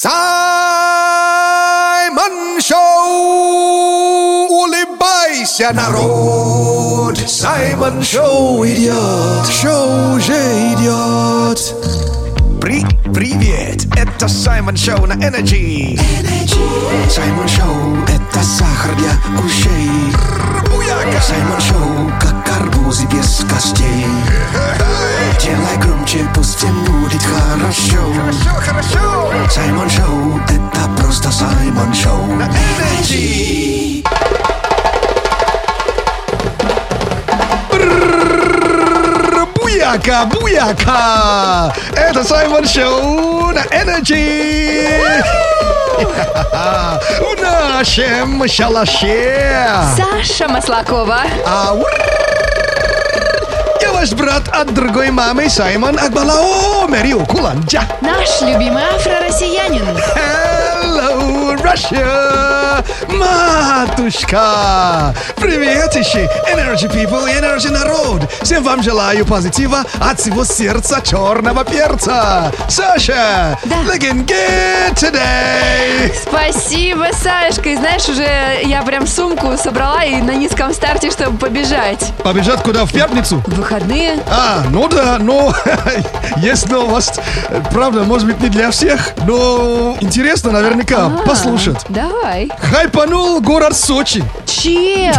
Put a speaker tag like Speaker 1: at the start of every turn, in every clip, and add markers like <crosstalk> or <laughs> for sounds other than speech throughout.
Speaker 1: Саймон Шоу! Улыбайся, народ! Саймон Шоу идет! Шоу уже идет! При привет! Это Саймон Шоу на Energy! Саймон Шоу – это сахар для ушей! Саймон Шоу, как арбузы без костей! Делай громче, пусть всем будет хорошо! Хорошо, хорошо! Саймон Шоу – это просто Саймон Шоу на Energy!
Speaker 2: Буяка, буяка! Это Саймон Шоу на Energy! В нашем шалаше!
Speaker 3: Саша Маслакова.
Speaker 2: А, ур! Ваш брат от другой мамы Саймон Акбалао Мерио Куланджа.
Speaker 3: Наш любимый афро-россиянин. <laughs>
Speaker 2: Russia! Матушка! Приветище! Energy people и Energy народ! Всем вам желаю позитива от всего сердца черного перца! Саша!
Speaker 3: Да.
Speaker 2: Looking good today!
Speaker 3: Спасибо, Сашка. И знаешь, уже я прям сумку собрала и на низком старте, чтобы побежать.
Speaker 2: Побежать куда? В пятницу?
Speaker 3: В выходные.
Speaker 2: А, ну да, но <laughs> есть новость. Правда, может быть, не для всех, но интересно наверняка
Speaker 3: А,
Speaker 2: послушать.
Speaker 3: Давай.
Speaker 2: Хайпанул город Сочи.
Speaker 3: Чем?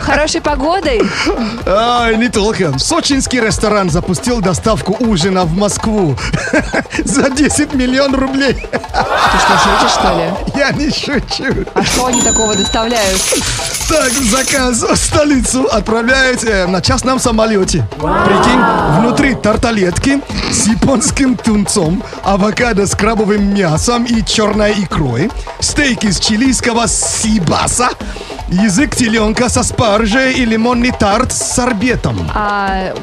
Speaker 3: Хорошей погодой?
Speaker 2: Ай, не только. Сочинский ресторан запустил доставку ужина в Москву <laughs> за 10 миллионов рублей.
Speaker 3: Ты что, шутишь, что ли?
Speaker 2: Я не шучу.
Speaker 3: А что они такого доставляют?
Speaker 2: Так, заказ в столицу отправляют э, на частном самолете. Прикинь, внутри тарталетки с японским тунцом, авокадо с крабовым мясом и черной икрой, стейки с чилийского сибаса, язык теленка со спаржей и лимонный тарт с сорбетом.
Speaker 3: А,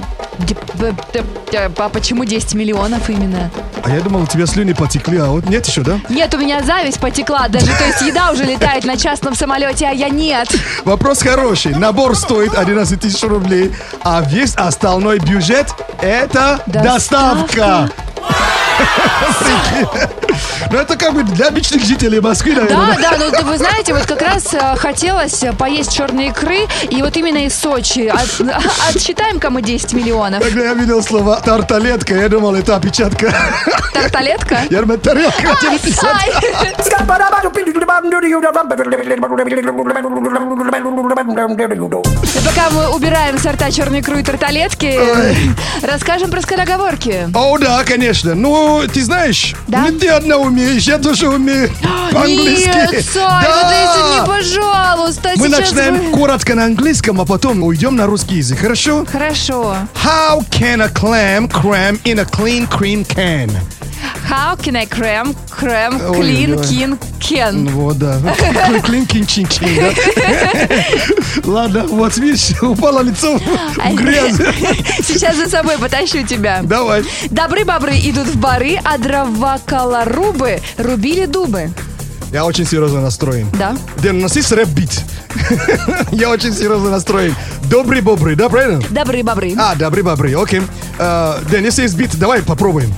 Speaker 3: а почему 10 миллионов именно?
Speaker 2: А я думал, у тебя слюни потекли, а вот нет еще, да?
Speaker 3: Нет, у меня зависть потекла. Даже, то есть, еда уже летает на частном самолете, а я нет. <laughs>
Speaker 2: Вопрос хороший. Набор стоит 11 тысяч рублей, а весь остальной бюджет – это
Speaker 3: Доставка.
Speaker 2: доставка. Ну, это как бы для обычных жителей Москвы,
Speaker 3: Да,
Speaker 2: наверное.
Speaker 3: да, ну да, вы знаете, вот как раз э, хотелось поесть черные икры, и вот именно из Сочи. От- <laughs> Отсчитаем-ка мы 10 миллионов.
Speaker 2: Когда я видел слово тарталетка, я думал, это опечатка.
Speaker 3: Тарталетка? <laughs>
Speaker 2: Я думаю, тарелка. <laughs>
Speaker 3: Пока мы убираем сорта черной икры и тарталетки, расскажем про скороговорки.
Speaker 2: О, да, конечно. Ну, ты знаешь,
Speaker 3: Да?
Speaker 2: не ты одна умеешь, я тоже умею <gasps> по-английски.
Speaker 3: Нет, Сай,
Speaker 2: Да.
Speaker 3: вот если не, пожалуйста,
Speaker 2: Мы начинаем
Speaker 3: вы-
Speaker 2: коротко на английском, а потом уйдем на русский язык, хорошо?
Speaker 3: Хорошо.
Speaker 2: How can a clam cram in a clean cream can?
Speaker 3: How can I cram, cram, clean,
Speaker 2: ой.
Speaker 3: kin, can?
Speaker 2: Ну вот, да. Клин чин чин чин да? <laughs> Ладно, вот видишь, упало лицо в грязь. <laughs>
Speaker 3: Сейчас за собой потащу тебя.
Speaker 2: Давай.
Speaker 3: Добры-бобры идут в бары, а дрова-колорубы рубили дубы.
Speaker 2: Я очень серьезно настроен.
Speaker 3: Да.
Speaker 2: Дэн, у нас есть рэп-бит. <laughs> Я очень серьезно настроен. Добрый бобрый, да, правильно?
Speaker 3: Добры-бобры.
Speaker 2: А, добрый бобрый, окей. Э, Дэн, если есть бит, давай попробуем.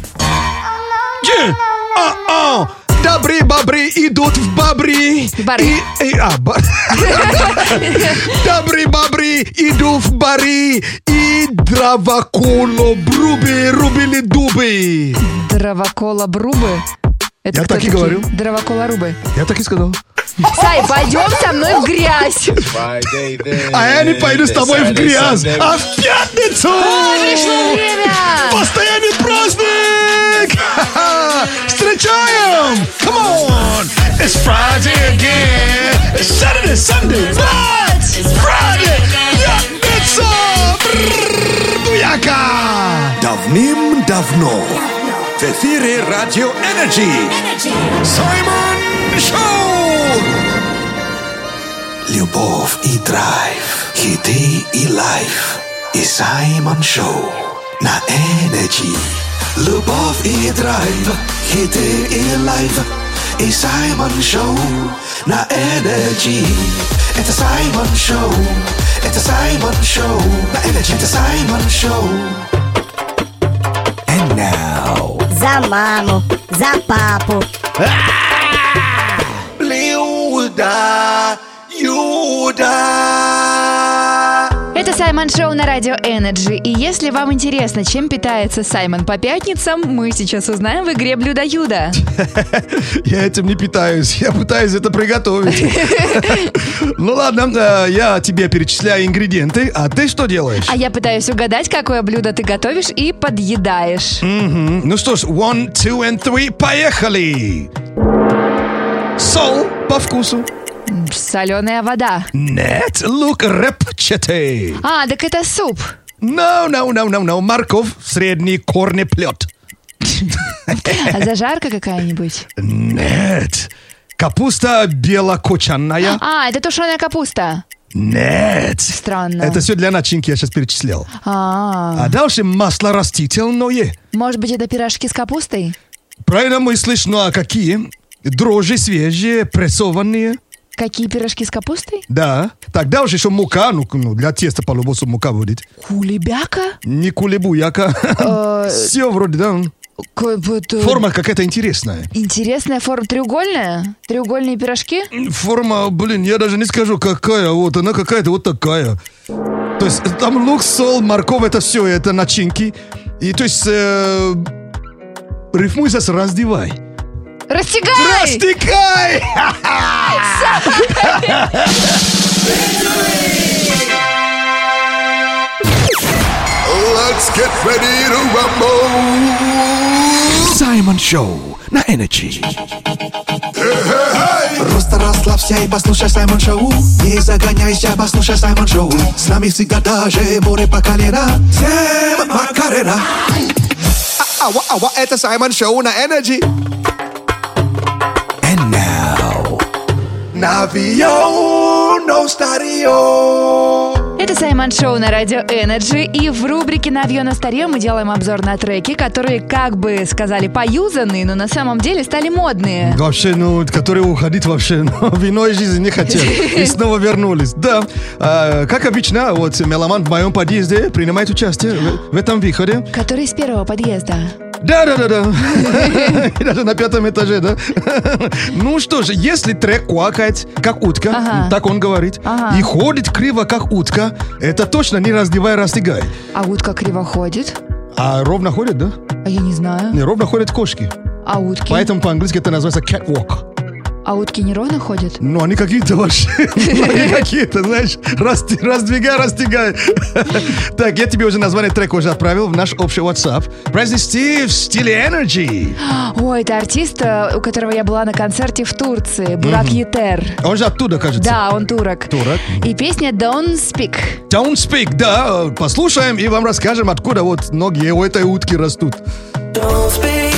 Speaker 2: Е! А, а! Добрые бобры идут в бобры.
Speaker 3: Бары.
Speaker 2: И, и- а, ба- <laughs> Добрые бобры идут в бары. И дровоколо брубы рубили дубы.
Speaker 3: Дровокола-брубы. Это
Speaker 2: Я так и
Speaker 3: такие?
Speaker 2: говорю.
Speaker 3: Дровокола-рубы.
Speaker 2: Я так и сказал.
Speaker 3: Сай, пойдем со мной в грязь.
Speaker 2: А я не пойду с тобой в грязь, а в пятницу!
Speaker 3: Пришло время.
Speaker 2: Постоянный праздник! Встречаем! Come on! It's Friday again! It's Saturday, Sunday! What? It's Friday! Пятница! Бррр, Буяка!
Speaker 1: Давным-давно в эфире Радио Energy Саймон Шоу! Любовь и драйв, хиты и лайф, и Саймон Шоу на Energy. Любовь и драйв, хиты и лайф, и Саймон Шоу на Energy. Это Саймон Шоу, это Саймон Шоу на Energy. Это Саймон Шоу. And now.
Speaker 4: За маму, за папу,
Speaker 1: Блюда, Юда.
Speaker 3: Это Саймон Шоу на Радио Energy. И если вам интересно, чем питается Саймон по пятницам, мы сейчас узнаем в игре Блюдо Юда. <laughs>
Speaker 2: Я этим не питаюсь, я пытаюсь это приготовить. <laughs> Ну ладно, э, я тебе перечисляю ингредиенты, а ты что делаешь?
Speaker 3: А я пытаюсь угадать, какое блюдо ты готовишь и подъедаешь.
Speaker 2: Ну что ж, one, two and three, поехали! Сол по вкусу.
Speaker 3: Соленая вода.
Speaker 2: Нет, лук репчатый.
Speaker 3: А, так это суп.
Speaker 2: No, no, no, no, no, морковь средний корнеплет.
Speaker 3: А зажарка какая-нибудь?
Speaker 2: Нет. Капуста белокочанная.
Speaker 3: А, это тушеная капуста.
Speaker 2: Нет.
Speaker 3: Странно.
Speaker 2: Это все для начинки, я сейчас перечислял.
Speaker 3: А,
Speaker 2: А дальше масло растительное.
Speaker 3: может быть, это пирожки с капустой?
Speaker 2: Правильно мыслишь, ну а какие? Дрожжи свежие, прессованные.
Speaker 3: Какие пирожки с капустой?
Speaker 2: Да. Тогда уж еще мука, ну, ну, для теста по-любому мука будет.
Speaker 3: Кулебяка?
Speaker 2: Не кулебуяка. <laughs> Все вроде, да.
Speaker 3: Э,
Speaker 2: Форма какая-то интересная.
Speaker 3: Интересная форма. Треугольная? Треугольные пирожки?
Speaker 2: Форма, блин, я даже не скажу какая, вот она какая-то вот такая. То есть там лук, сол, морковь, это все, это начинки. И то есть э, рифмуй сейчас раздевай.
Speaker 3: Растягай!
Speaker 2: Растекай!
Speaker 1: Let's get ready to rumble.
Speaker 4: Саймон Шоу на Energy.
Speaker 1: Просто расслабься и послушай Саймон Шоу Не загоняйся, послушай Саймон Шоу С нами всегда даже море по колено Сэм Макарена Ава, ава, это Саймон Шоу на Energy
Speaker 4: now,
Speaker 1: Навио, но старио
Speaker 3: Это Саймон Шоу на Радио Energy. И в рубрике «Навье на старье» мы делаем обзор на треки, которые, как бы сказали, поюзанные, но на самом деле стали модные.
Speaker 2: Вообще, ну, которые уходить вообще, ну, <laughs> в иной жизни не хотели. <laughs> И снова вернулись. Да. А, как обычно, вот меломан в моем подъезде принимает участие в, в этом выходе.
Speaker 3: Который с первого подъезда.
Speaker 2: Да, да, да, да. <laughs> И даже на пятом этаже, да. <laughs> Ну что же, если трек квакает, как утка,
Speaker 3: Ага.
Speaker 2: так он говорит,
Speaker 3: Ага.
Speaker 2: и ходит криво, как утка, это точно не раздевай, растягай.
Speaker 3: А утка криво ходит?
Speaker 2: А ровно ходит, да?
Speaker 3: А я не знаю.
Speaker 2: Не, ровно ходят кошки.
Speaker 3: А утки?
Speaker 2: Поэтому по-английски это называется catwalk.
Speaker 3: А утки неровно ходят?
Speaker 2: Ну, они какие-то вообще, <laughs> они какие-то, знаешь, раздвигай, растягай. <laughs> Так, я тебе уже название трека уже отправил в наш общий WhatsApp. Произнести в стиле Energy. <gasps>
Speaker 3: Ой, это артист, э, у которого я была на концерте в Турции. Бурак Етер.
Speaker 2: Он же оттуда, кажется.
Speaker 3: Да, он турок.
Speaker 2: Турок.
Speaker 3: И песня Don't Speak.
Speaker 2: Don't speak, да, послушаем и вам расскажем, откуда вот ноги у этой утки растут.
Speaker 5: Don't speak.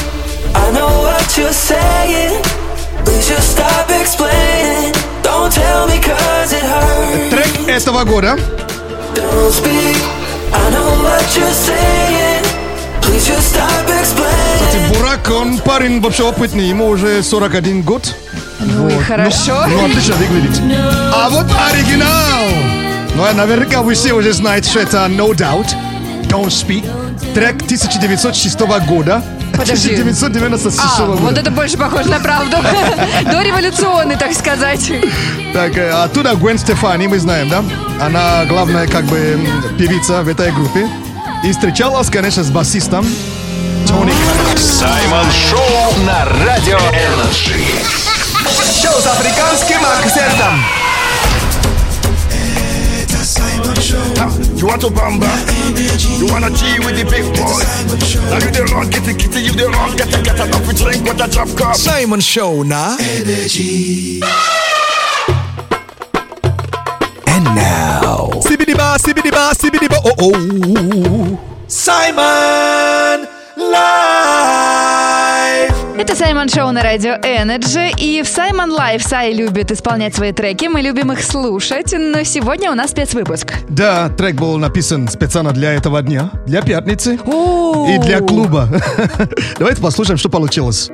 Speaker 5: I know what you're saying. Please just stop explaining. Don't tell me cause it hurts.
Speaker 2: Трек этого года.
Speaker 5: Don't speak. I know what you're saying. Please just stop explaining.
Speaker 2: Бурак, он парень вообще опытный, ему уже 41 год.
Speaker 3: Ну и
Speaker 2: Вот.
Speaker 3: хорошо.
Speaker 2: Ну, ну, отлично выглядит. А вот оригинал. Ну, а наверняка вы все уже знаете, что это No Doubt, Don't Speak. Трек 1906 года.
Speaker 3: Подожди.
Speaker 2: 1996
Speaker 3: А,
Speaker 2: года.
Speaker 3: вот это больше похоже на правду. <laughs> Дореволюционный, так сказать.
Speaker 2: Так, э, оттуда Гвен Стефани, мы знаем, да? Она главная, как бы, певица в этой группе. И встречалась, конечно, с басистом Тони.
Speaker 4: Саймон Шоу на Радио Energy.
Speaker 1: Шоу с африканским акцентом
Speaker 6: You want to bamba? You wanna G with the big boys? Now you the wrong, get the kitty, you the wrong, get the get enough, we drink with a drop cup.
Speaker 4: Саймон Шоу на And now,
Speaker 2: Сибидиба, сибидиба, сибидиба, о-о.
Speaker 1: Саймон Лайв
Speaker 3: Это Саймон Шоу на радио Energy. И в Саймон Live Сай любит исполнять свои треки. Мы любим их слушать. Но сегодня у нас спецвыпуск.
Speaker 2: Да, трек был написан специально для этого дня, для пятницы
Speaker 3: О,
Speaker 2: и для клуба. <laughs> Давайте послушаем, что получилось.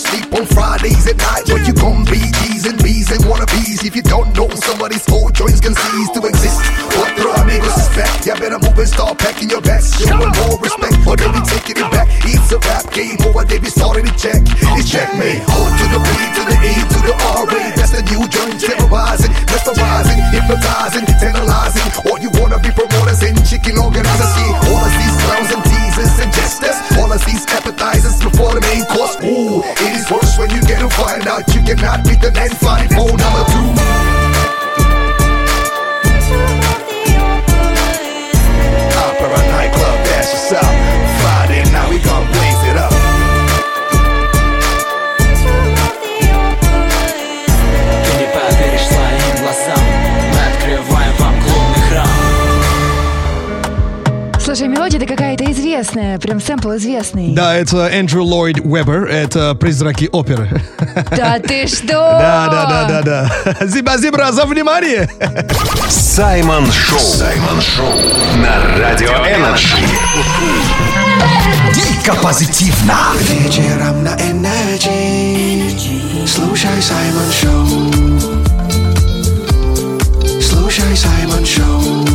Speaker 1: sleep on Fridays at night where you gon' be D's and
Speaker 5: B's and wannabes. If you
Speaker 6: don't know somebody's whole joints can cease to exist. Cuatro amigos is back. You better move and start packing your bags. Show them more respect, or they'll be taking it back. It's a rap game oh, or they be starting to check. It's checkmate. Hold to the B to the E to the R A. That's the new joint. Terrorizing, mesmerizing, hypnotizing, tantalizing. All you wanna be promoters and chicken organizers. See all of these clowns and teasers and jesters. All of these appetizers before the main course. It is worse when you get to find out you cannot beat the 954 number
Speaker 3: сэмпл известный.
Speaker 2: Да, это Эндрю Ллойд Уэббер, это «Призраки оперы». <laughs>
Speaker 3: Да ты что?
Speaker 2: Да, да, да, да, да. <laughs> Зиба-зибра, за внимание!
Speaker 4: Саймон Шоу. Саймон Шоу. На Радио Energy.
Speaker 1: Дико позитивно. Вечером на Energy. Слушай Саймон Шоу. Слушай Саймон Шоу.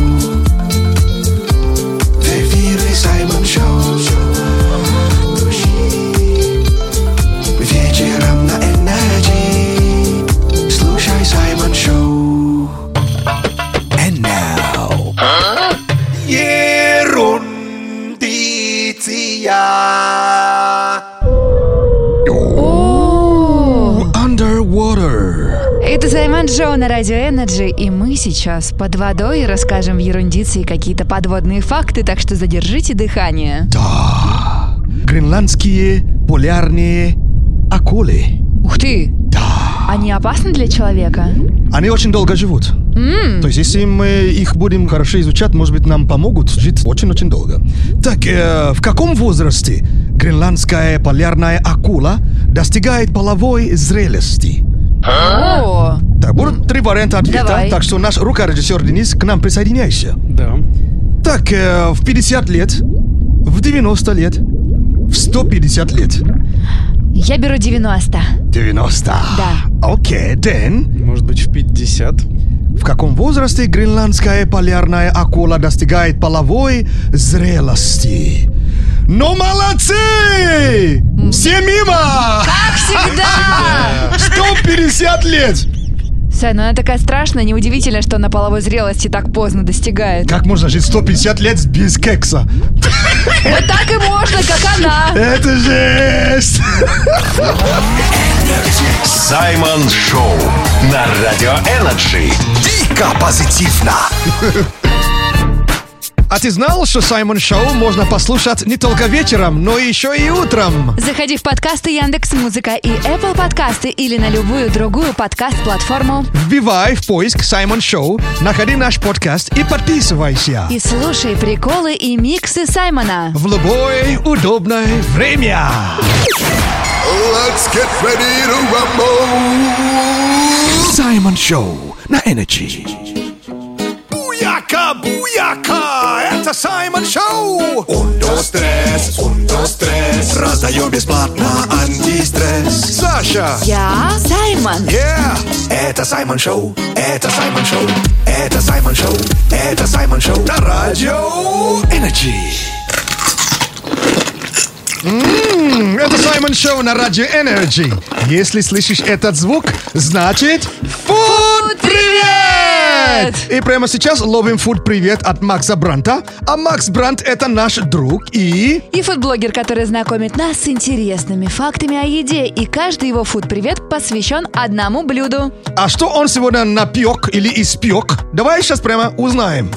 Speaker 1: Ерундиция.
Speaker 2: Underwater.
Speaker 3: Это Саймон Шоу на Радио Energy, и мы сейчас под водой расскажем в ерундиции какие-то подводные факты, так что задержите дыхание.
Speaker 2: Гренландские полярные акулы.
Speaker 3: Ух ты! Они опасны для человека?
Speaker 2: Они очень долго живут. То есть, если мы их будем хорошо изучать, может быть, нам помогут жить очень-очень долго. Так, э, в каком возрасте гренландская полярная акула достигает половой зрелости?
Speaker 3: О,
Speaker 2: Так, будут три варианта ответа,
Speaker 3: Давай.
Speaker 2: так что наш рукорежиссер Денис, к нам присоединяйся.
Speaker 7: Да.
Speaker 2: Так, э, в 50 лет, в 90 лет, в 150 лет.
Speaker 3: Я беру 90.
Speaker 2: 90.
Speaker 3: Да.
Speaker 2: Окей, Дэн,
Speaker 7: Может быть, в 50.
Speaker 2: в каком возрасте гренландская полярная акула достигает половой зрелости? Ну, молодцы! Все мимо!
Speaker 3: Как всегда! <laughs>
Speaker 2: 150 лет!
Speaker 3: Сай, ну она такая страшная, неудивительно, что на половой зрелости так поздно достигает.
Speaker 2: Как можно жить 150 лет без кекса?
Speaker 3: Вот так и можно, как она.
Speaker 2: Это жесть!
Speaker 4: Саймон Шоу. На Радио Energy.
Speaker 1: Дико позитивно.
Speaker 2: А ты знал, что Саймон Шоу можно послушать не только вечером, но еще и утром?
Speaker 3: Заходи в подкасты Яндекс Музыка и Apple подкасты или на любую другую подкаст-платформу
Speaker 2: Вбивай в поиск Саймон Шоу, находи наш подкаст и подписывайся.
Speaker 3: и слушай приколы и миксы Саймона.
Speaker 2: В любое удобное время.
Speaker 6: Let's get ready to rumble.
Speaker 1: Саймон Шоу на Energy.
Speaker 2: Буяка, буяка, это Саймон Шоу.
Speaker 6: Tres, un, dos, tres.
Speaker 1: Раздаем бесплатно антистресс.
Speaker 2: Саша.
Speaker 3: Я Саймон.
Speaker 2: Yeah.
Speaker 1: Это Саймон Шоу, это Саймон Шоу, это Саймон Шоу, это Саймон Шоу на радио Energy.
Speaker 2: Это Саймон Шоу на радио Energy. Если слышишь этот звук, значит... Фуд привет! И прямо сейчас ловим фуд привет от Макса Бранта. А Макс Брант это наш друг и...
Speaker 3: И фудблогер, который знакомит нас с интересными фактами о еде. И каждый его фуд-привет посвящен одному блюду.
Speaker 2: А что он сегодня напек или испек? Давай сейчас прямо узнаем.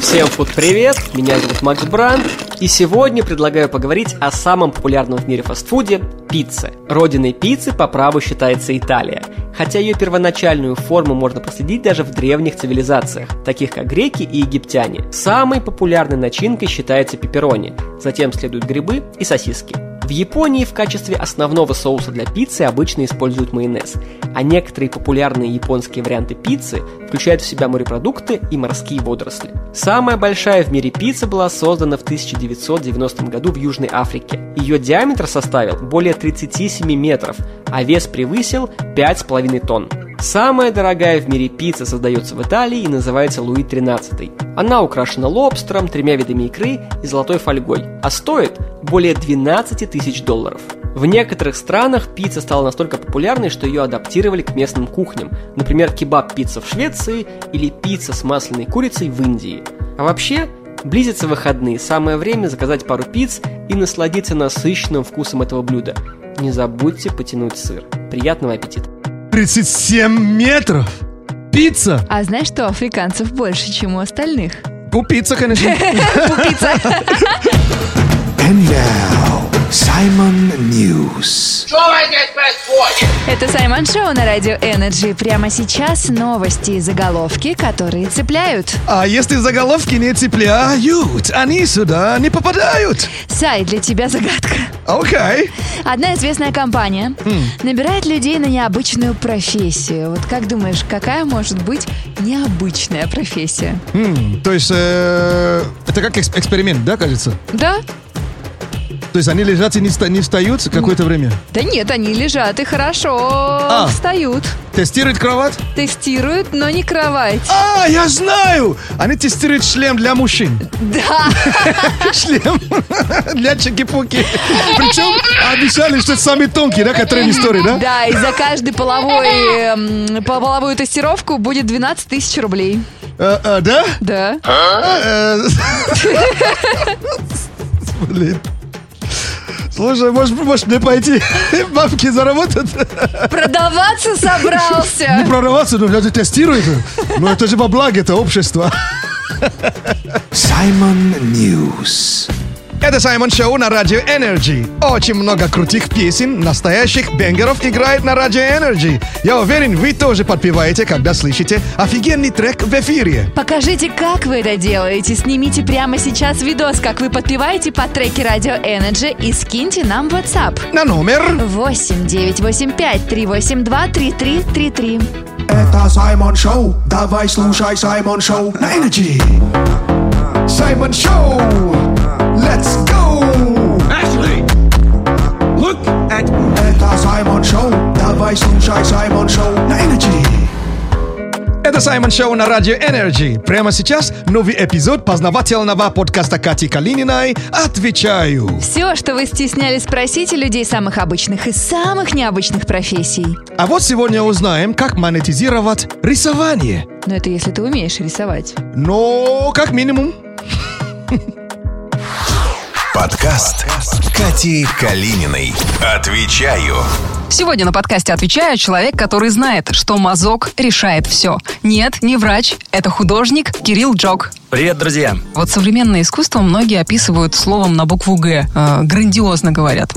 Speaker 8: Всем фуд привет, меня зовут Макс Бранд, и сегодня предлагаю поговорить о самом популярном в мире фастфуде – пицце. Родиной пиццы по праву считается Италия, хотя ее первоначальную форму можно проследить даже в древних цивилизациях, таких как греки и египтяне. Самой популярной начинкой считается пепперони, затем следуют грибы и сосиски. В Японии в качестве основного соуса для пиццы обычно используют майонез, а некоторые популярные японские варианты пиццы включают в себя морепродукты и морские водоросли. Самая большая в мире пицца была создана в 1990 году в Южной Африке. Ее диаметр составил более 37 метров, а вес превысил 5,5 тонн. Самая дорогая в мире пицца создается в Италии и называется Луи 13. Она украшена лобстером, тремя видами икры и золотой фольгой, а стоит более 12 тысяч долларов. В некоторых странах пицца стала настолько популярной, что ее адаптировали к местным кухням. Например, кебаб-пицца в Швеции или пицца с масляной курицей в Индии. А вообще, близятся выходные, самое время заказать пару пиц и насладиться насыщенным вкусом этого блюда. Не забудьте потянуть сыр. Приятного аппетита!
Speaker 2: 37 метров! Пицца!
Speaker 3: А знаешь, что африканцев больше, чем у остальных?
Speaker 2: Пицца, конечно. <laughs>
Speaker 3: Пицца. <laughs>
Speaker 1: And now, Simon News.
Speaker 3: Это Саймон Шоу на Радио Energy. Прямо сейчас новости и заголовки, которые цепляют.
Speaker 2: А если заголовки не цепляют, они сюда не попадают.
Speaker 3: Сай, для тебя загадка.
Speaker 2: Окей.
Speaker 3: Одна известная компания набирает людей на необычную профессию. Вот как думаешь, какая может быть необычная профессия?
Speaker 2: М, То есть, э, это как экс- эксперимент, да, кажется?
Speaker 3: Да?
Speaker 2: То есть они лежат и не, вста- не встают какое-то время?
Speaker 3: Да нет, они лежат и хорошо встают.
Speaker 2: Тестируют кровать?
Speaker 3: Тестируют, но не кровать.
Speaker 2: А, я знаю! Они тестируют шлем для мужчин.
Speaker 3: Да. <laughs>
Speaker 2: Шлем <laughs> для чеки-пуки. Причем обещали, что это самый тонкий, да, который в истории, да?
Speaker 3: Да, и за каждый половой, эм, по- половую тестировку будет 12 тысяч рублей.
Speaker 2: Э, э, да?
Speaker 3: Да.
Speaker 2: Э, <laughs> Блин. Слушай, может, может мне пойти <laughs> бабки заработать?
Speaker 3: Продаваться
Speaker 2: Не
Speaker 3: собрался.
Speaker 2: прорываться, но люди тестируют. Но это же во благо, это общество.
Speaker 1: Simon News.
Speaker 2: Это Саймон Шоу на Радио Energy. Очень много крутых песен, настоящих banger ов играет на Радио Energy. Я уверен, вы тоже подпеваете, когда слышите офигенный трек в эфире.
Speaker 3: Покажите, как вы это делаете. Снимите прямо сейчас видос, как вы подпеваете под треки Радио Energy и скиньте нам в WhatsApp.
Speaker 2: На номер
Speaker 3: 8 985 382 3333.
Speaker 6: Это Саймон Шоу, давай слушай Саймон Шоу на Energy. Саймон Шоу, let's go! Ashley, look at... Это Саймон Шоу, давай слушай Саймон Шоу на Energy.
Speaker 2: Это Саймон Шоу на Радио Energy. Прямо сейчас новый эпизод познавательного подкаста Кати Калининой «Отвечаю».
Speaker 3: Все, что вы стеснялись спросить у людей самых обычных и самых необычных профессий.
Speaker 2: А вот сегодня узнаем, как монетизировать рисование.
Speaker 3: Но это если ты умеешь рисовать.
Speaker 2: Но как минимум. <laughs>
Speaker 4: Подкаст Кати Калининой. Отвечаю.
Speaker 7: Сегодня на подкасте «Отвечаю» человек, который знает, что мазок решает все. Нет, не врач, это художник Кирилл Джок.
Speaker 9: Привет, друзья!
Speaker 7: Вот современное искусство многие описывают словом на букву «Г». Э, грандиозно говорят.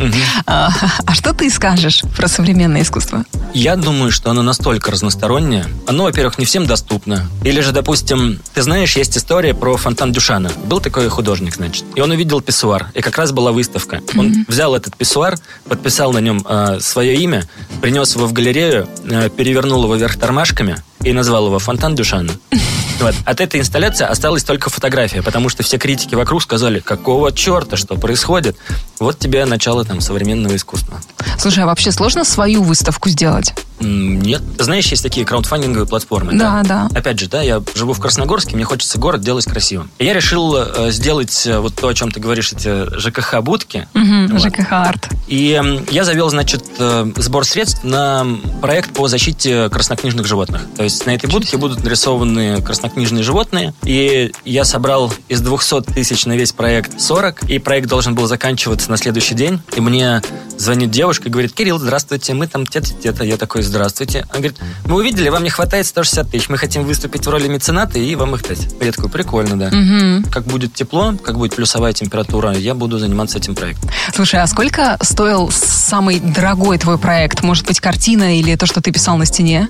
Speaker 7: А, <laughs> а что ты скажешь про современное искусство?
Speaker 9: Я думаю, что оно настолько разностороннее. Оно, во-первых, не всем доступно. Или же, допустим, ты знаешь, есть история про фонтан Дюшана. Был такой художник, значит. И он увидел писсуар. И как раз была выставка. Он взял этот писсуар, подписал на нем э, свое имя, принес его в галерею, э, перевернул его вверх тормашками и назвал его фонтан Дюшана. Вот. От этой инсталляции осталась только фотография, потому что все критики вокруг сказали, какого черта, что происходит. Вот тебе начало там современного искусства.
Speaker 7: Слушай, а вообще сложно свою выставку сделать?
Speaker 9: Нет. Знаешь, есть такие краудфандинговые платформы.
Speaker 7: Да, да.
Speaker 9: Опять же, да, я живу в Красногорске, мне хочется город делать красивым. И я решил э, сделать э, вот то, о чем ты говоришь, эти ЖКХ-будки.
Speaker 7: Мгм,
Speaker 9: Вот.
Speaker 7: ЖКХ арт.
Speaker 9: И м, я завел, значит, э, сбор средств на проект по защите краснокнижных животных. То есть на этой будке будут нарисованы краснокнижные животные. И я собрал из 200 тысяч на весь проект 40. И проект должен был заканчиваться на следующий день. И мне звонит девушка и говорит, Кирилл, здравствуйте, мы там те-то, те-то. Я такой, здравствуйте. Она говорит, мы увидели, вам не хватает 160 тысяч. Мы хотим выступить в роли мецената и вам их дать. Я такой, прикольно, да.
Speaker 7: Мгм.
Speaker 9: Как будет тепло, как будет плюсовая температура, я буду заниматься этим проектом.
Speaker 7: Слушай, а сколько стоил самый дорогой твой проект? Может быть, картина или то, что ты писал на стене?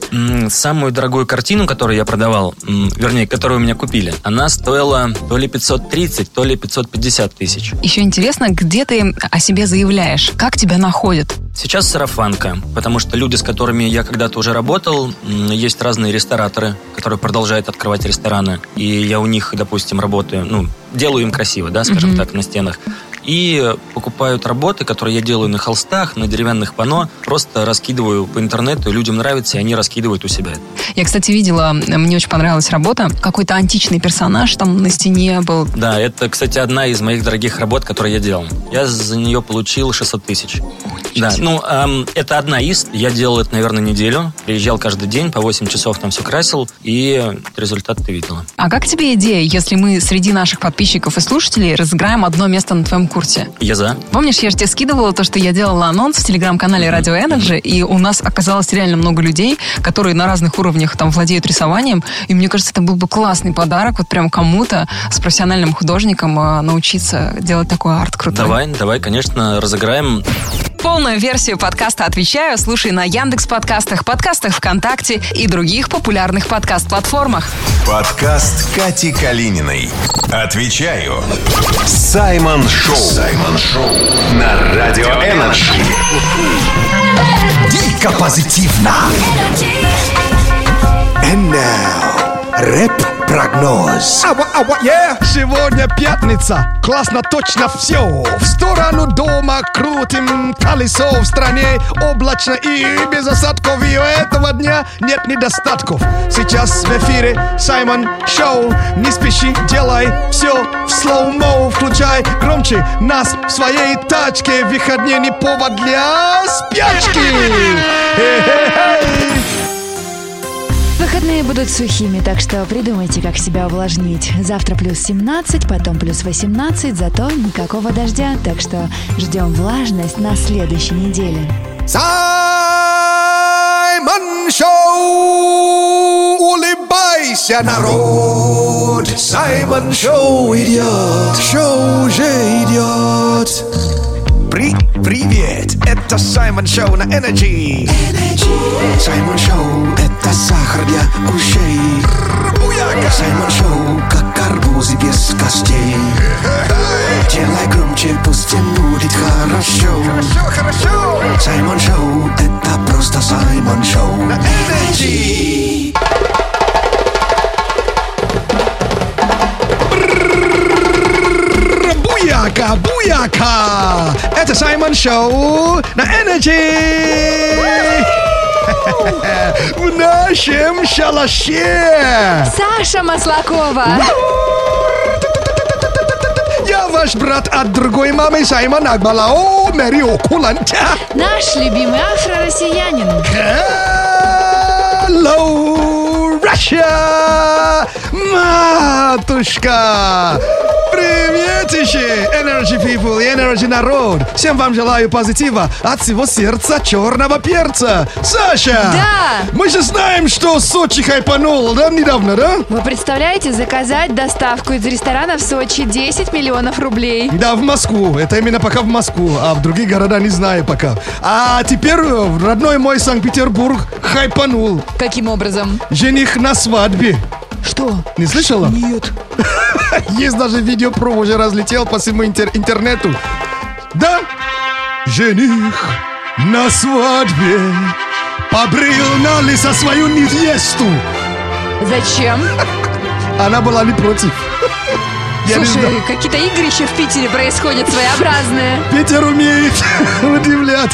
Speaker 9: Самую дорогую картину, которую я продавал, м, вернее, которую у меня купили, она стоила то ли 530, то ли 550 тысяч.
Speaker 7: Еще интересно, где ты о себе заявляешь? Как тебя находят?
Speaker 9: Сейчас сарафанка, потому что люди, с которыми я когда-то уже работал, есть разные рестораторы, которые продолжают открывать рестораны, и я у них, допустим, работаю, ну, делаю им красиво, да, скажем
Speaker 7: Мгм.
Speaker 9: так, на стенах. И покупают работы, которые я делаю на холстах, на деревянных панно, просто раскидываю по интернету, людям нравится, и они раскидывают у себя.
Speaker 7: Я, кстати, видела, мне очень понравилась работа. Какой-то античный персонаж там на стене был.
Speaker 9: Да, это, кстати, одна из моих дорогих работ, которые я делал. Я за нее получил 600 тысяч. Да, ну, эм, это одна из. Я делал это, наверное, неделю. Приезжал каждый день, по 8 часов там все красил, и результат ты видела.
Speaker 7: А как тебе идея, если мы среди наших подписчиков и слушателей разыграем одно место на твоем курсе?
Speaker 9: Я за.
Speaker 7: Помнишь, я же тебе скидывала то, что я делала анонс в телеграм-канале Radio Energy, и у нас оказалось реально много людей, которые на разных уровнях там владеют рисованием, и мне кажется, это был бы классный подарок вот прям кому-то с профессиональным художником э, научиться делать такой арт крутой.
Speaker 9: Давай, давай, конечно, разыграем.
Speaker 7: Полную версию подкаста «Отвечаю» слушай на Яндекс подкастах, подкастах ВКонтакте и других популярных подкаст-платформах.
Speaker 4: Подкаст Кати Калининой. Отвечаю. Саймон Шоу. Саймон Шоу. На Радио Energy.
Speaker 1: Дико позитивно. And now, рэп-прогноз.
Speaker 2: Сегодня пятница, классно точно все. В сторону дома крутим колесо в стране облачно и без осадков. И у этого дня нет недостатков. Сейчас в эфире Саймон Шоу. Не спеши, делай все в слоумо. Включай громче нас в своей тачке. Выходные не повод для спячки. <laughs> Хе-хе-хей.
Speaker 3: Выходные будут сухими, так что придумайте, как себя увлажнить. Завтра плюс 17, потом плюс 18, зато никакого дождя, так что ждем влажность на следующей неделе.
Speaker 1: Саймон Шоу! Улыбайся, народ! Саймон Шоу идет! Шоу уже идет! При привет! Это Саймон Шоу на Energy! Саймон Шоу – это сахар для ушей! Саймон Шоу, как арбузы без костей! Делай громче, пусть всем будет хорошо! Хорошо, хорошо! Саймон Шоу – это просто Саймон Шоу на Energy!
Speaker 2: Буяка, буяка! Это Саймон Шоу на Energy! В нашем шалаше!
Speaker 3: Саша Маслакова!
Speaker 2: Я ваш брат от другой мамы Саймон Акбалао Мэрио Куланча!
Speaker 3: Наш любимый афро-россиянин.
Speaker 2: Hello, Russia! Матушка! Приветище, Energy People и Energy народ! Всем вам желаю позитива от всего сердца черного перца! Саша!
Speaker 3: Да!
Speaker 2: Мы же знаем, что Сочи хайпанул, да, недавно, да?
Speaker 3: Вы представляете, заказать доставку из ресторана в Сочи 10 миллионов рублей.
Speaker 2: Да, в Москву. Это именно пока в Москву, а в другие города не знаю пока. А теперь э, родной мой Санкт-Петербург хайпанул.
Speaker 3: Каким образом?
Speaker 2: Жених на свадьбе.
Speaker 3: Что?
Speaker 2: Не слышала?
Speaker 3: Нет. <laughs>
Speaker 2: Есть даже видеопро уже разлетел по всему интер- интернету. Да, жених на свадьбе побрил на лысо свою невесту.
Speaker 3: Зачем? <laughs>
Speaker 2: Она была не против. <laughs> Я
Speaker 3: Слушай, какие-то игрища в Питере происходят своеобразные.
Speaker 2: Питер умеет удивлять.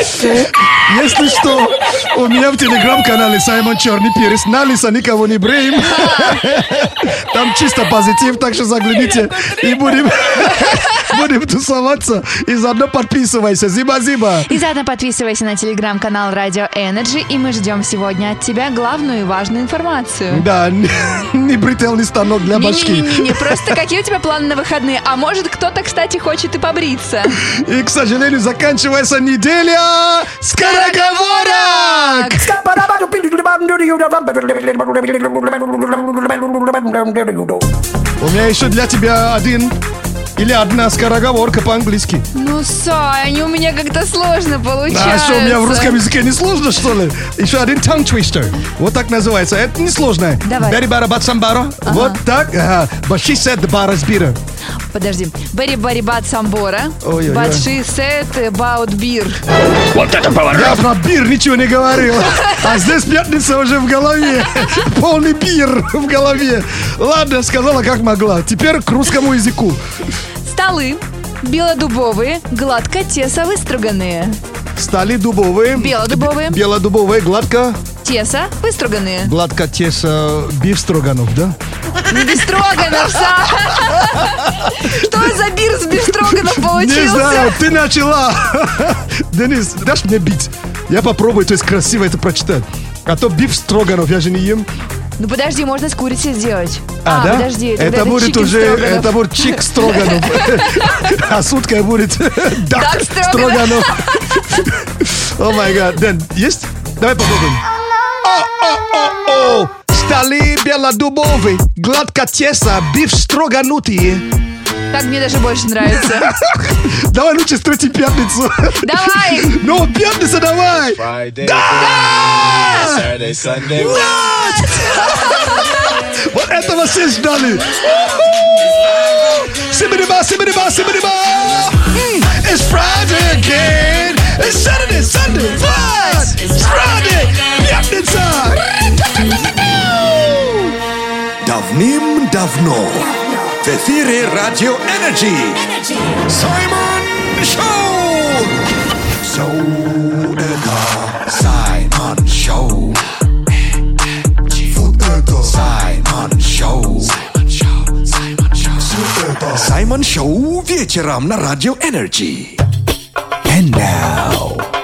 Speaker 2: Если что, у меня в телеграм-канале Саймон Черный Перец. На лиса никого не бреем. Там чисто позитив, так что загляните и будем, будем тусоваться. И заодно подписывайся. Зиба-зиба.
Speaker 3: И заодно подписывайся на телеграм-канал Radio Energy, и мы ждем сегодня от тебя главную и важную информацию.
Speaker 2: Да, <laughs> не, не брительный станок для башки.
Speaker 3: Не-не-не, просто какие у тебя планы на выходные? А может, кто-то, кстати, хочет и побриться?
Speaker 2: И, к сожалению, заканчивается неделя скороговорок! У меня еще для тебя один или одна скороговорка по-английски.
Speaker 3: Ну, Сань, у меня как-то сложно получается.
Speaker 2: А что, у меня в русском языке не сложно, что ли? Еще один tongue twister. Вот так называется. Это не сложно.
Speaker 3: Давай.
Speaker 2: Very bad about somebody. Вот так. Ага. The bar is bitter.
Speaker 3: Подожди. Бери Барибат Самбора.
Speaker 2: Ой-ой-ой.
Speaker 3: Бадши Сет Баут Бир.
Speaker 2: Я про бир ничего не говорил. А здесь пятница уже в голове. Полный бир в голове. Ладно, сказала как могла. Теперь к русскому языку.
Speaker 3: Столы. Белодубовые, гладко тесо выструганные.
Speaker 2: Стали дубовые.
Speaker 3: Белодубовые.
Speaker 2: Белодубовые, гладко.
Speaker 3: Тесо выструганные.
Speaker 2: Гладко теса биф строганов, да?
Speaker 3: Не Бестроганов. Что за бир с Бестроганов
Speaker 2: Не
Speaker 3: получился?
Speaker 2: знаю, ты начала. Денис, дашь мне бить? Я попробую, то есть красиво это прочитать. А то биф строганов я же не ем.
Speaker 3: Ну подожди, можно с курицей сделать.
Speaker 2: А, да?
Speaker 3: подожди.
Speaker 2: это будет уже, это будет чик строганов. <laughs> А сутка будет дак
Speaker 3: строганов.
Speaker 2: О май гад. Дэн, есть? Давай попробуем. О-о-о-о! Стали белодубовые, гладко теса, биф строганутые.
Speaker 3: Так мне даже больше нравится. <laughs>
Speaker 2: Давай лучше встретим пятницу.
Speaker 3: Давай! <laughs>
Speaker 2: Ну, пятница давай! What? <laughs> Вот этого все ждали. Сибириба, сибириба, сибириба. It's Friday again. It's Saturday, Sunday. What? It's Friday. Пятница.
Speaker 1: Давным-давно в эфире Радио Energy Саймон Шоу! Шоу это Саймон Шоу. Вот это Саймон Шоу. Саймон Шоу вечером на Радио Energy. And now...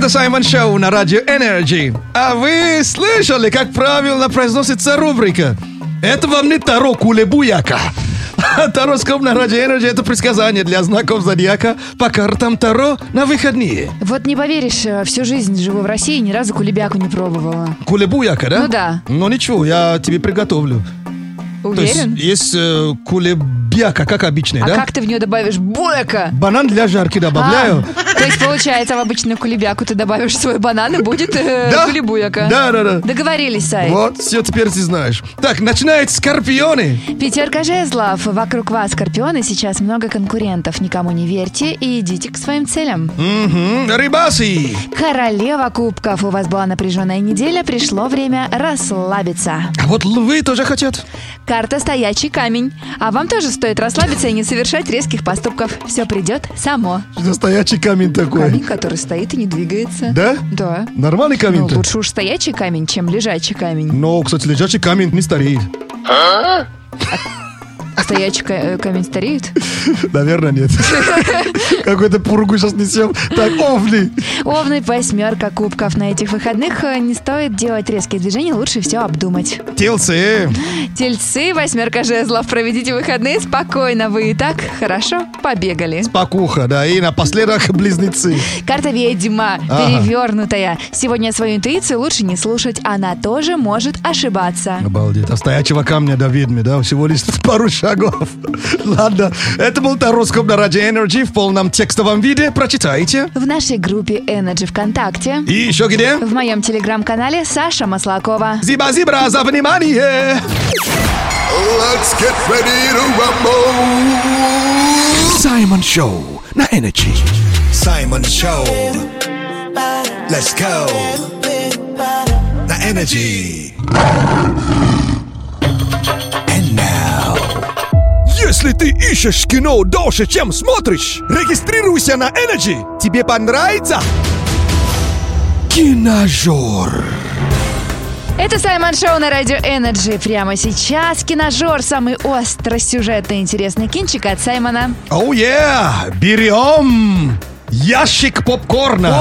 Speaker 2: Это Саймон Шоу на Радио Energy. А вы слышали, как правильно произносится рубрика? Это вам не Таро Кулебуяка. Тароскоп на Радио Energy – это предсказание для знаков зодиака по картам Таро на выходные.
Speaker 3: Вот не поверишь, э, всю жизнь живу в России, ни разу кулебяку не пробовала.
Speaker 2: Кулебуяка, да?
Speaker 3: Ну да.
Speaker 2: Ну ничего, я тебе приготовлю. То есть
Speaker 3: Уверен?
Speaker 2: есть э, кулебяка, как обычная,
Speaker 3: А
Speaker 2: да?
Speaker 3: как ты в нее добавишь буэка?
Speaker 2: Банан для жарки добавляю.
Speaker 3: А, то есть, получается, в обычную кулебяку ты добавишь свой банан и будет э, <laughs>
Speaker 2: Да.
Speaker 3: кулебуяка.
Speaker 2: Да, да, да.
Speaker 3: Договорились, Сай.
Speaker 2: Вот, все, теперь ты знаешь. Так, начинает скорпионы.
Speaker 3: Пятерка жезлов. Вокруг вас, скорпионы, сейчас много конкурентов. Никому не верьте и идите к своим целям.
Speaker 2: Мгм, Рыбасы.
Speaker 3: Королева кубков. У вас была напряженная неделя, пришло время расслабиться.
Speaker 2: А вот львы тоже хотят.
Speaker 3: Карта «Стоячий камень». А вам тоже стоит расслабиться и не совершать резких поступков. Все придет само.
Speaker 2: Настоящий камень такой.
Speaker 3: Камень, который стоит и не двигается.
Speaker 2: Да?
Speaker 3: Да.
Speaker 2: Нормальный
Speaker 3: Ну,
Speaker 2: камень-то?
Speaker 3: лучше уж стоячий камень, чем лежачий камень.
Speaker 2: Но, кстати, лежачий камень не стареет.
Speaker 3: А стоячий ка- э, камень стареет? <laughs>
Speaker 2: Наверное, нет. <laughs> Какой-то пургу сейчас несем. Так, овни.
Speaker 3: Овны, восьмерка кубков. На этих выходных э, не стоит делать резкие движения, лучше все обдумать.
Speaker 2: Телцы.
Speaker 3: Тельцы, восьмерка жезлов. Проведите выходные спокойно. Вы и так хорошо побегали.
Speaker 2: Покуха, да. И напоследок <laughs> близнецы.
Speaker 3: Карта ведьма,
Speaker 2: Ага.
Speaker 3: перевернутая. Сегодня свою интуицию лучше не слушать, она тоже может ошибаться.
Speaker 2: Обалдеть. А стоячего камня до ведьмы, да? Всего лишь пару шагов. <laughs> Ладно. Это был Тароскоп на Радио Energy в полном текстовом виде. Прочитайте.
Speaker 3: В нашей группе Energy ВКонтакте.
Speaker 2: И еще где?
Speaker 3: В моем телеграм-канале Саша Маслакова.
Speaker 2: Зиба-зибра за внимание!
Speaker 1: Let's get ready to rumble. Саймон Шоу на Energy. Саймон Шоу. Let's go. На Energy. Если ты ищешь кино дольше, чем смотришь, регистрируйся на Energy. Тебе понравится? Киножор.
Speaker 3: Это Саймон Шоу на Радио Energy. Прямо сейчас киножор. Самый остросюжетный интересный кинчик от Саймона.
Speaker 2: Оу, yeah! Берем ящик попкорна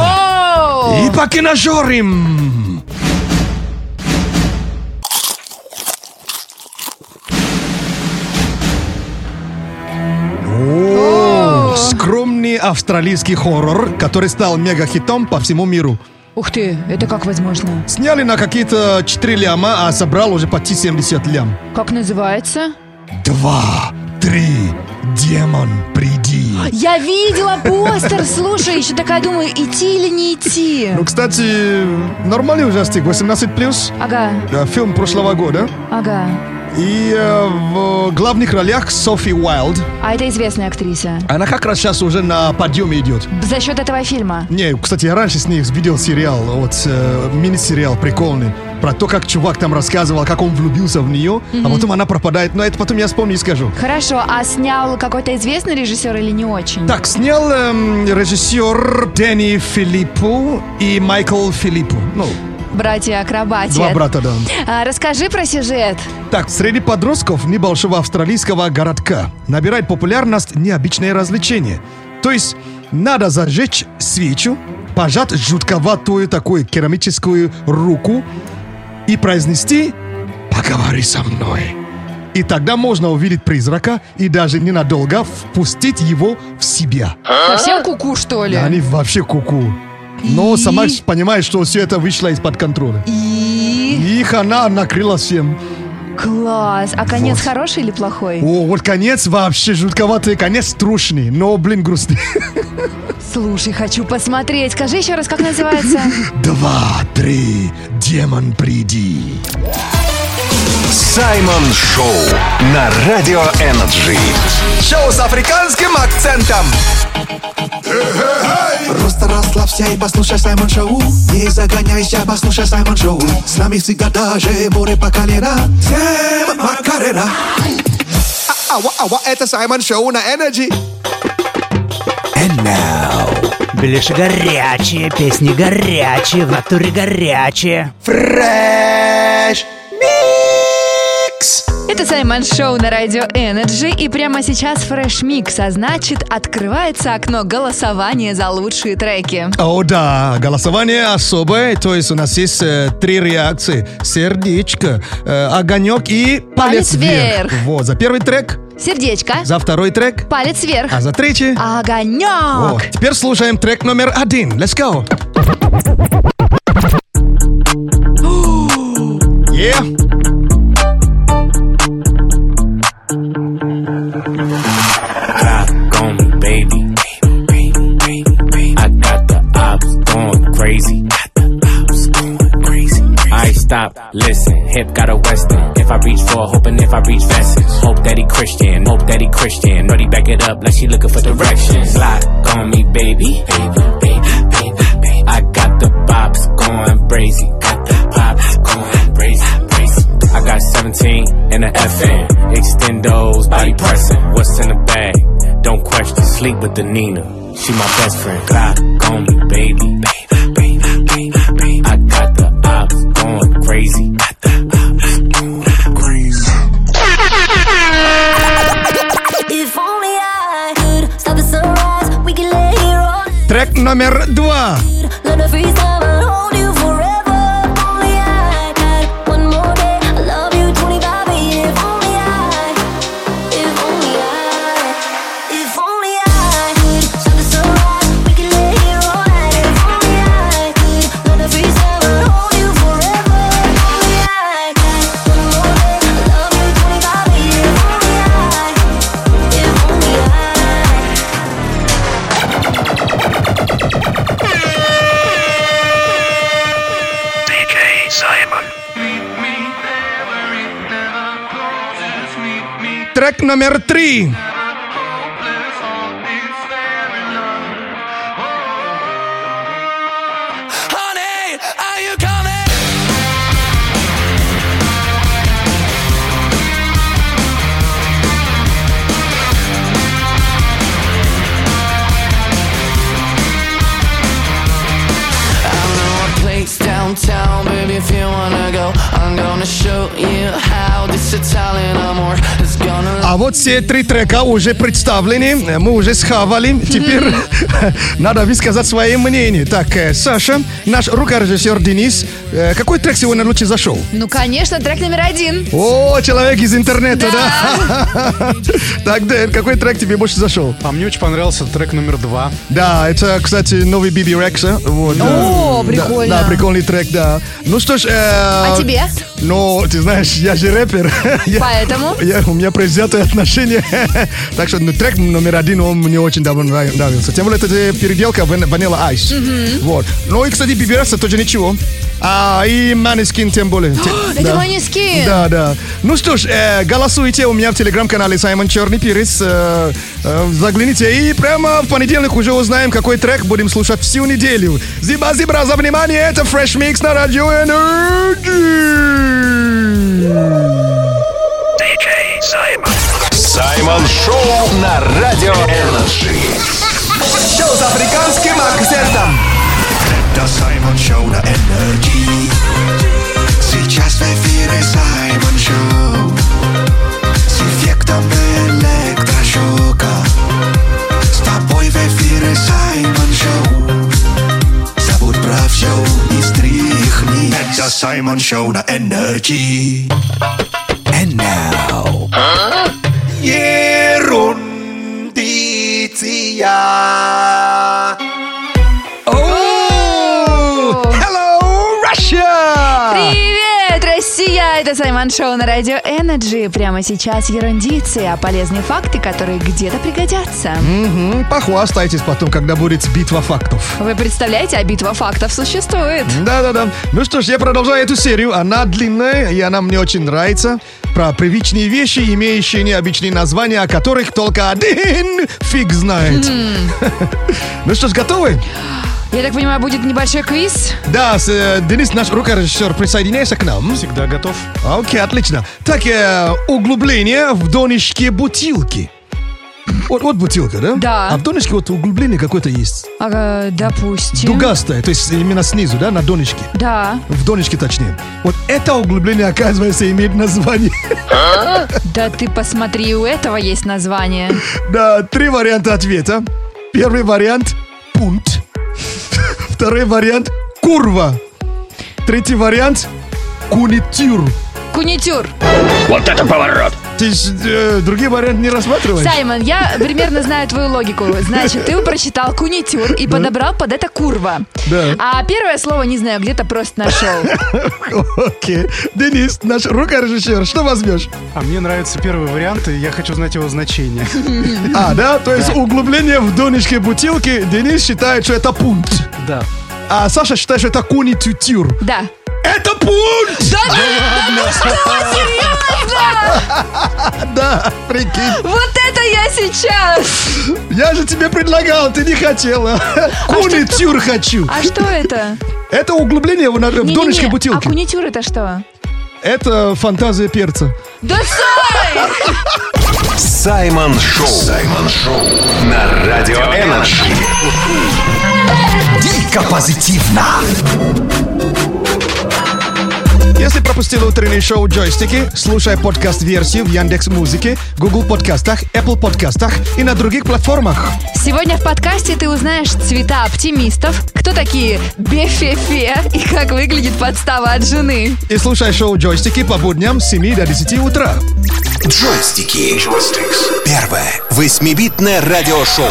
Speaker 3: Оу!
Speaker 2: и покиножорим! Австралийский хоррор, который стал мега-хитом по всему миру.
Speaker 3: Ух ты, это как возможно?
Speaker 2: Сняли на какие-то 4 ляма, а собрал уже почти 70 лям.
Speaker 3: Как называется?
Speaker 2: Два, три, демон, приди.
Speaker 3: Я видела постер, слушай, еще такая думаю, идти или не идти.
Speaker 2: Ну, кстати, нормальный ужастик, 18 плюс.
Speaker 3: Ага,
Speaker 2: Фильм прошлого года.
Speaker 3: ага.
Speaker 2: И э, в главных ролях Софи Уайлд.
Speaker 3: А это известная актриса.
Speaker 2: Она как раз сейчас уже на подъеме идет.
Speaker 3: За счет этого фильма.
Speaker 2: Не, кстати, я раньше с ней видел сериал, вот э, мини-сериал прикольный, про то, как чувак там рассказывал, как он влюбился в нее, а
Speaker 3: Мгм.
Speaker 2: потом она пропадает. Но это потом я вспомню и скажу.
Speaker 3: Хорошо, а снял какой-то известный режиссер или не очень?
Speaker 2: Так, снял эм, режиссер Дэнни Филиппу и Майкл Филиппу. Ну,
Speaker 3: Братья акробатия.
Speaker 2: два брата, да.
Speaker 3: А, расскажи про сюжет.
Speaker 2: Так, среди подростков небольшого австралийского городка набирает популярность необычное развлечение. То есть надо зажечь свечу, пожать жутковатую такую керамическую руку и произнести «Поговори со мной». И тогда можно увидеть призрака и даже ненадолго впустить его в себя.
Speaker 3: Совсем куку, что ли?
Speaker 2: Они вообще куку. Но сама понимаешь, что все это вышло из-под контроля.
Speaker 3: И...
Speaker 2: Их она накрыла всем.
Speaker 3: Класс. А конец
Speaker 2: Вот.
Speaker 3: хороший или плохой?
Speaker 2: О, вот конец вообще жутковатый, конец трушный, но, блин, грустный.
Speaker 3: Слушай, хочу посмотреть. Скажи еще раз, как называется? <laughs>
Speaker 2: Два, три, демон, приди.
Speaker 4: Саймон Шоу на Радио Energy.
Speaker 1: Шоу с африканским акцентом.
Speaker 6: Просто расслабься и послушай Саймон Шоу. Не загоняйся, послушай Саймон Шоу. С нами всегда даже море по колено. Всем Макарена.
Speaker 1: А, Ава, ава, это Саймон Шоу на Energy.
Speaker 10: Беляши горячие, песни горячие, в натуре горячие.
Speaker 1: Fresh
Speaker 3: Это Саймон Шоу на радио Energy, и прямо сейчас fresh mix, а значит, открывается окно голосования за лучшие треки.
Speaker 2: О, да, голосование особое, то есть у нас есть э, три реакции. Сердечко, э, огонек и палец,
Speaker 3: Палец вверх.
Speaker 2: Вот, за первый трек,
Speaker 3: Сердечко,
Speaker 2: за второй трек,
Speaker 3: палец вверх,
Speaker 2: а за третий...
Speaker 3: огонек.
Speaker 2: Вот, теперь слушаем трек номер один. Let's go. <gasps> Yeah.
Speaker 11: Hip got a western. If I reach for hoping if I reach vesting. Hope that he Christian, hope that he Christian. Brody back it up like she looking for directions. Lock on me, baby. Baby, baby, baby. I got the bops going crazy. Got the pops going crazy. I got 17 in the FN. Extendos, body pressing. What's in the bag? Don't question. Sleep with the Nina. She my best friend. Glock on me, baby. Baby, baby, baby, baby. I got the ops going crazy.
Speaker 12: Track nomor 2
Speaker 2: Трек номер три. Вот все три трека уже представлены, мы уже схавали. Теперь <laughs> надо высказать свои мнения. Так, э, Саша, наш рукорежиссер Денис, э, какой трек сегодня лучше зашел?
Speaker 3: Ну, конечно, трек номер один.
Speaker 2: О, человек из интернета, да? <laughs> Так, Дэн, какой трек тебе больше зашел?
Speaker 13: А мне очень понравился трек номер два.
Speaker 2: Да, это, кстати, новый Биби Рекса. Вот, да.
Speaker 3: О,
Speaker 2: Да,
Speaker 3: прикольно.
Speaker 2: Да, прикольный трек, да. Ну что ж... А
Speaker 3: тебе?
Speaker 2: Ну, ты знаешь, я же рэпер. <laughs>
Speaker 3: Поэтому?
Speaker 2: я- у меня предвзятое хорошие отношения. <laughs> Так что ну, трек номер один, он мне очень давно нрав- нравился. Тем более, это переделка Vanilla Ice. Вот. Ну и, кстати, Бибераса тоже ничего. А, и Манискин тем более. Те-
Speaker 3: Это
Speaker 2: да.
Speaker 3: Måneskin!
Speaker 2: Да, да. Ну что ж, э, голосуйте у меня в телеграм-канале Саймон Черный Перец. Э, э, загляните и прямо в понедельник уже узнаем, какой трек будем слушать всю неделю. Зиба Зибра за внимание, это Fresh Mix на радио Energy.
Speaker 4: Саймон Шоу на Радио Energy.
Speaker 1: Шоу с африканским акцентом. Это Саймон Шоу на Energy. Сейчас в эфире Саймон Шоу. С эффектом электрошока. С тобой в эфире Саймон Шоу. Забудь про все и стряхни. Это Саймон Шоу на Energy. And now. Ерундиция.
Speaker 3: Это Саймон Шоу на радио Energy. Прямо сейчас ерундицы, а полезные факты, которые где-то пригодятся.
Speaker 2: Мгм, Похвастайтесь потом, когда будет битва фактов.
Speaker 3: Вы представляете, а битва фактов существует.
Speaker 2: Да-да-да. Ну что ж, я продолжаю эту серию. Она длинная, и она мне очень нравится. Про привычные вещи, имеющие необычные названия, о которых только один фиг знает. <laughs> Ну что ж, готовы?
Speaker 3: Я так понимаю, будет небольшой квиз?
Speaker 2: Да, с, э, Денис, наш рукорежиссер, присоединяйся к нам. Всегда готов. Окей, отлично. Так, э, углубление в донышке бутылки. Вот, вот бутылка, да?
Speaker 3: Да.
Speaker 2: А в донышке вот углубление какое-то есть.
Speaker 3: Ага, допустим.
Speaker 2: Дугастое, то есть именно снизу, да, на донышке.
Speaker 3: Да.
Speaker 2: В донышке точнее. Вот это углубление, оказывается, имеет название.
Speaker 3: Да ты посмотри, у этого есть название.
Speaker 2: Да, три варианта ответа. Первый вариант – пункт. Второй вариант – курва. Третий вариант – кунитюр.
Speaker 3: Кунитюр.
Speaker 2: Вот это поворот! Ты ж, э, другие варианты не рассматриваешь?
Speaker 3: Саймон, я примерно знаю твою логику. Значит, ты прочитал кунитюр и подобрал под это курва.
Speaker 2: Да.
Speaker 3: А первое слово, не знаю, где-то просто нашел. <laughs>
Speaker 2: Окей. Денис, наш рукорежиссер, что возьмешь?
Speaker 13: А мне нравится первый вариант, и я хочу знать его значение. <laughs>
Speaker 2: А, да? То есть углубление в донышке бутылки Денис считает, что это пункт.
Speaker 13: Да.
Speaker 2: А Саша считает, что это кунитюр.
Speaker 3: Да.
Speaker 2: Это пункт! <laughs>
Speaker 3: Да, да, ты что, серьезно?
Speaker 2: Да, прикинь.
Speaker 3: Вот это я сейчас!
Speaker 2: Я же тебе предлагал, ты не хотела. Кунитюр хочу.
Speaker 3: А что это?
Speaker 2: Это углубление в, донышке
Speaker 3: А
Speaker 2: бутылки.
Speaker 3: кунитюр это что?
Speaker 2: Это фантазия перца.
Speaker 3: Да стой!
Speaker 4: Саймон Шоу. Саймон Шоу на Радио Энерджи.
Speaker 1: Дико позитивно.
Speaker 2: Если пропустил утреннее шоу «Джойстики», слушай подкаст-версию в Яндекс Музыке, Google подкастах, Apple подкастах и на других платформах.
Speaker 3: Сегодня в подкасте ты узнаешь цвета оптимистов, кто такие Бефефе и как выглядит подстава от жены.
Speaker 2: И слушай шоу «Джойстики» по будням с 7 до 10 утра.
Speaker 1: Джойстики. Первое восьмибитное радиошоу.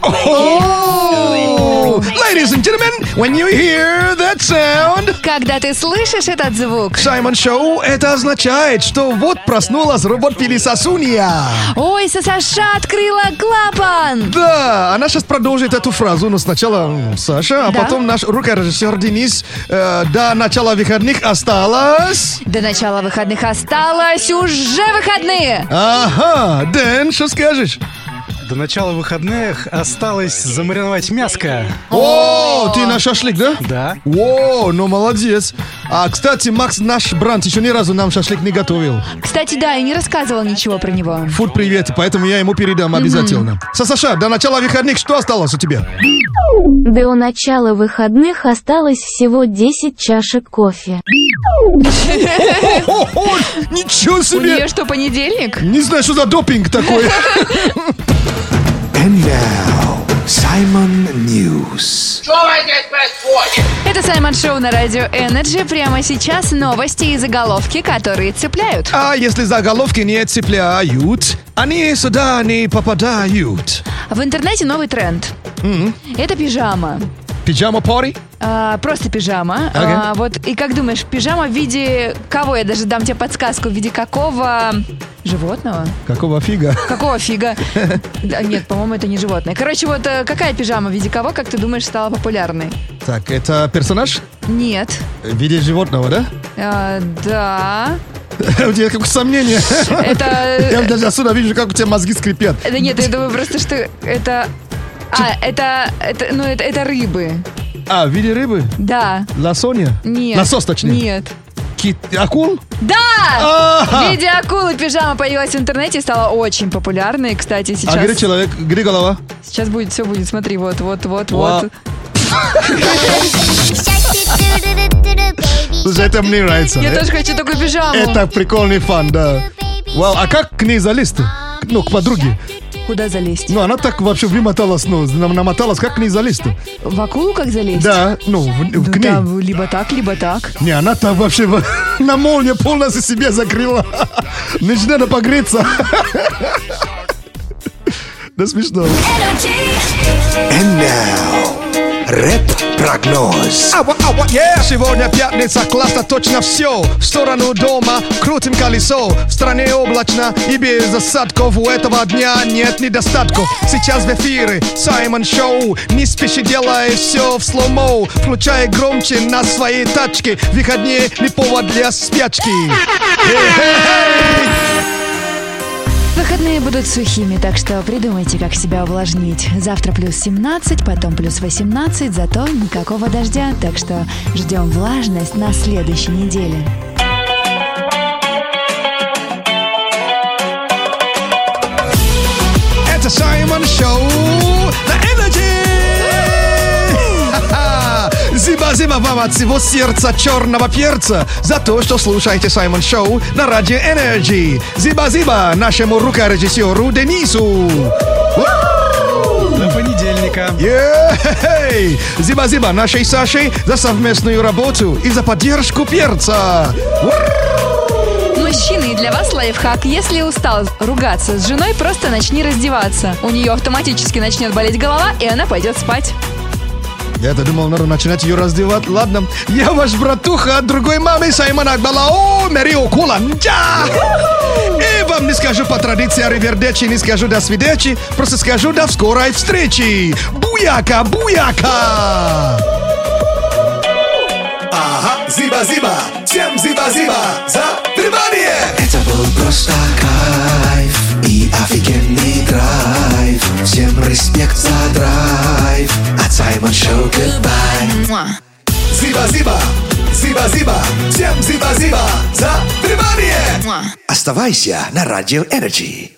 Speaker 2: Oh! Ladies and gentlemen, when you hear that sound...
Speaker 3: Когда ты слышишь этот звук...
Speaker 2: Саймон Шоу, это означает, что вот проснулась робот-пылесосунья.
Speaker 3: Ой, Саша открыла клапан!
Speaker 2: Да, она сейчас продолжит эту фразу, но сначала Саша, а
Speaker 3: Да.
Speaker 2: потом наш рукорежиссер Денис. Э, до начала выходных осталось...
Speaker 3: До начала выходных осталось уже выходные!
Speaker 2: Ага, Дэн, что скажешь?
Speaker 13: До начала выходных осталось замариновать мяско.
Speaker 2: О, ты на шашлык, да?
Speaker 13: Да.
Speaker 2: О, ну молодец. А, кстати, Макс, наш бранд, еще ни разу нам шашлык не готовил.
Speaker 3: Кстати, да, и не рассказывал ничего про него.
Speaker 2: Фуд привет, поэтому я ему передам обязательно. Са- Саша, до начала выходных что осталось у тебя?
Speaker 14: До начала выходных осталось всего 10 чашек кофе.
Speaker 2: Ничего
Speaker 3: У
Speaker 2: себе!
Speaker 3: нее что, понедельник?
Speaker 2: Не знаю, что за допинг такой. <laughs>
Speaker 1: And now, Simon News.
Speaker 3: Это Саймон Шоу на радио Energy. Прямо сейчас новости и заголовки, которые цепляют.
Speaker 2: А если заголовки не цепляют, они сюда не попадают.
Speaker 3: В интернете новый тренд. Это пижама.
Speaker 2: Пиджама пари?
Speaker 3: А, просто пижама.
Speaker 2: Ага.
Speaker 3: А, вот и как думаешь, пижама в виде кого? Я даже дам тебе подсказку. В виде какого животного?
Speaker 2: Какого фига?
Speaker 3: Какого фига? <laughs> Да, Нет, по-моему, это не животное. Короче, вот э, какая пижама в виде кого, как ты думаешь, стала популярной?
Speaker 2: Так, это персонаж
Speaker 3: Нет.
Speaker 2: в виде животного, да?
Speaker 3: А, да. <laughs>
Speaker 2: У тебя какое сомнение?
Speaker 3: Это- <laughs>
Speaker 2: Я даже отсюда вижу, как у тебя мозги скрипят.
Speaker 3: Это нет, я думаю просто, что это... А, это, это, ну, это, это рыбы.
Speaker 2: А, в виде рыбы?
Speaker 3: Да.
Speaker 2: Ласония?
Speaker 3: Нет.
Speaker 2: Лосос, точнее.
Speaker 3: Нет.
Speaker 2: Кит, акул?
Speaker 3: Да!
Speaker 2: Ага.
Speaker 3: В виде акулы пижама появилась в интернете и стала очень популярной. Кстати, сейчас...
Speaker 2: А где человек, где голова?
Speaker 3: Сейчас будет, все будет, смотри, вот, вот, вот,
Speaker 2: Вау.
Speaker 3: вот. <laughs>
Speaker 2: Слушай, это мне нравится.
Speaker 3: Я тоже хочу такую пижаму.
Speaker 2: Это прикольный фан, да. Вау, а как к ней залезть Ну, к подруге.
Speaker 3: Куда залезть?
Speaker 2: Ну, она так вообще вымоталась, ну, нам- намоталась, как к ней залезть
Speaker 3: В акулу как залезть?
Speaker 2: Да, ну, в- в- к ней.
Speaker 3: Да, либо так, либо так.
Speaker 2: Не, она там вообще <laughs> на молнию полностью себе закрыла. <laughs> Значит, надо погреться. <laughs> Да смешно.
Speaker 1: And now, рэп-прогноз.
Speaker 2: Ава, ава, yeah. Сегодня пятница, классно, точно все. В сторону дома крутим колесо. В стране облачно и без осадков. У этого дня нет недостатков. Сейчас в эфире Саймон Шоу. Не спеши, делай все в сломо. Включай громче на своей тачке. Выходнее не повод для спячки. Эй-эй-эй!
Speaker 3: Выходные будут сухими, так что придумайте, как себя увлажнить. Завтра плюс 17, потом плюс 18, зато никакого дождя, так что ждем влажность на следующей неделе.
Speaker 2: Зиба-зиба вам от всего сердца черного перца за то, что слушаете Саймон Шоу на радио Energy. Зиба-зиба нашему рукорежиссеру Денису.
Speaker 13: До понедельника.
Speaker 2: Ей! Зиба-зиба нашей Сашей за совместную работу и за поддержку перца.
Speaker 3: Мужчины, для вас лайфхак. Если устал ругаться с женой, просто начни раздеваться. У нее автоматически начнет болеть голова, и она пойдет спать.
Speaker 2: Я-то думал, надо начинать ее раздевать. Ладно, я ваш братуха от другой мамы Саймона Акбалао, Мерио Куланджа. И вам не скажу по традиции аривердечи, не скажу до свидечи, просто скажу до скорой встречи. Буяка, буяка!
Speaker 1: Ага, зиба-зиба, всем зиба-зиба за внимание! Это был просто кайф респект за драйв. От Саймон Шоу goodbye. Зиба-зиба, зиба-зиба, всем зиба-зиба за внимание! Оставайся на Радио Energy.